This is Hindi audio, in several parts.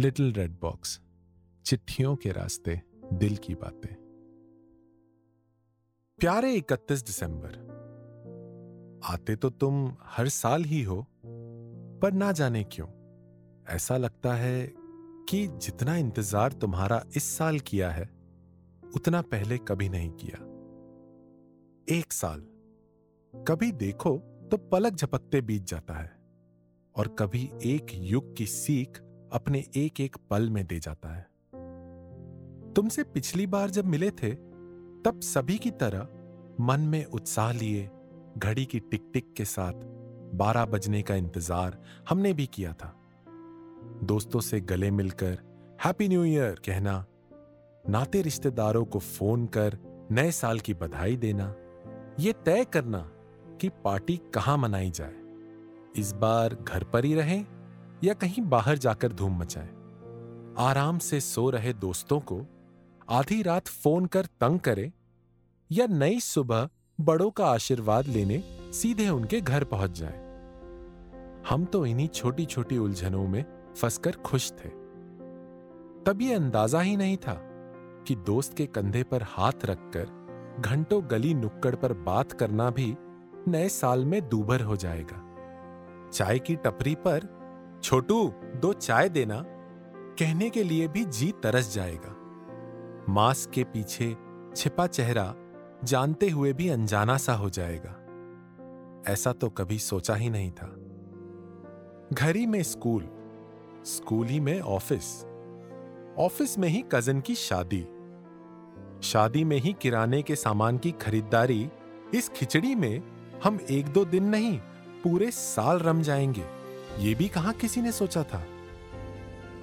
लिटिल रेड बॉक्स, चिट्ठियों के रास्ते दिल की बातें। प्यारे 31 दिसंबर, आते तो तुम हर साल ही हो, पर ना जाने क्यों, ऐसा लगता है कि जितना इंतज़ार तुम्हारा इस साल किया है, उतना पहले कभी नहीं किया। एक साल, कभी देखो तो पलक झपकते बीत जाता है, और कभी एक युग की सीख अपने एक एक पल में दे जाता है। तुमसे पिछली बार जब मिले थे, तब सभी की तरह मन में उत्साह लिए, घड़ी की टिक टिक के साथ बारह बजने का इंतज़ार हमने भी किया था। दोस्तों से गले मिलकर हैप्पी न्यू ईयर कहना, नाते रिश्तेदारों को फ़ोन कर नए साल की बधाई देना यह तय करना कि पार्टी कहाँ मनाई जाए। इस बार घर पर ही रहें या कहीं बाहर जाकर धूम मचाएँ। आराम से सो रहे दोस्तों को आधी रात फ़ोन कर तंग करें या नई सुबह बड़ों का आशीर्वाद लेने सीधे उनके घर पहुँच जाएँ। हम तो इन्हीं छोटी छोटी उलझनों में फंसकर खुश थे। तब ये अंदाज़ा ही नहीं था कि दोस्त के कंधे पर हाथ रखकर घंटों गली नुक्कड़ पर बात करना भी नए साल में दूभर हो जाएगा। चाय की टपरी पर छोटू, दो चाय देना। कहने के लिए भी जी तरस जाएगा। मास्क के पीछे छिपा चेहरा जानते हुए भी अनजाना सा हो जाएगा। ऐसा तो कभी सोचा ही नहीं था। घर ही में स्कूल स्कूल ही में ऑफ़िस। ऑफ़िस में ही कज़न की शादी। शादी में ही किराने के सामान की खरीदारी। इस खिचड़ी में हम एक दो दिन नहीं, पूरे साल रम जाएँगे। ये भी कहाँ किसी ने सोचा था?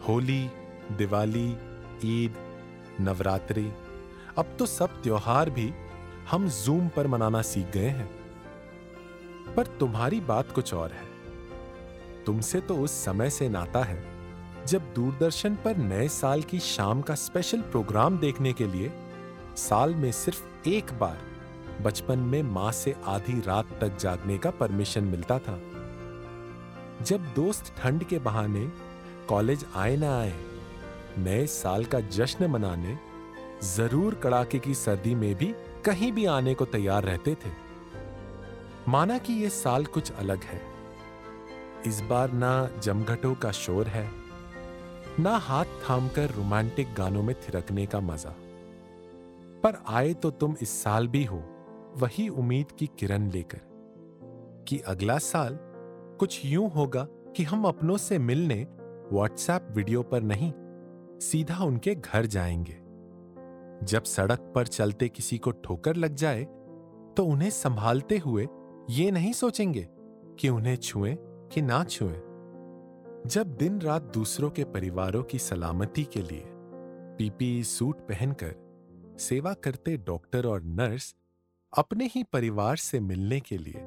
होली, दिवाली, ईद, नवरात्रि, अब तो सब त्योहार भी हम जूम पर मनाना सीख गए हैं। पर तुम्हारी बात कुछ और है। तुमसे तो उस समय से नाता है, जब दूरदर्शन पर नए साल की शाम का स्पेशल प्रोग्राम देखने के लिए साल में सिर्फ़ एक बार बचपन में माँ से आधी रात तक जागने का परमिशन मिलता था। जब दोस्त ठंड के बहाने कॉलेज आए ना आए, नए साल का जश्न मनाने, ज़रूर कड़ाके की सर्दी में भी कहीं भी आने को तैयार रहते थे। माना कि यह साल कुछ अलग है। इस बार ना जमघटों का शोर है, ना हाथ थामकर रोमांटिक गानों में थिरकने का मज़ा। पर आए तो तुम इस साल भी हो, वही उम्मीद की किरण लेकर कि अगला साल कुछ यूँ होगा कि हम अपनों से मिलने व्हाट्सएप वीडियो पर नहीं, सीधा उनके घर जाएँगे। जब सड़क पर चलते किसी को ठोकर लग जाए तो उन्हें संभालते हुए ये नहीं सोचेंगे कि उन्हें छुएँ कि ना छुएँ। जब दिन रात दूसरों के परिवारों की सलामती के लिए पीपी सूट पहनकर सेवा करते डॉक्टर और नर्स अपने ही परिवार से मिलने के लिए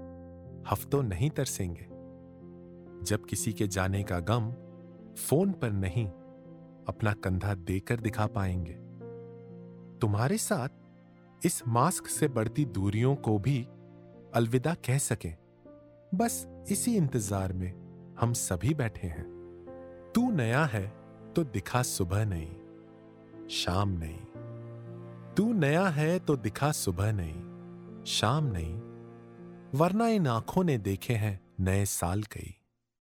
हफ्तों नहीं तरसेंगे। जब किसी के जाने का गम फ़ोन पर नहीं, अपना कंधा देकर दिखा पाएँगे। तुम्हारे साथ इस मास्क से बढ़ती दूरियों को भी अलविदा कह सकें। बस इसी इंतज़ार में हम सभी बैठे हैं। तू नया है तो दिखा सुबह नहीं, शाम नहीं। तू नया है तो दिखा सुबह नहीं, शाम नहीं। वरना इन आँखों ने देखे हैं नए साल कई।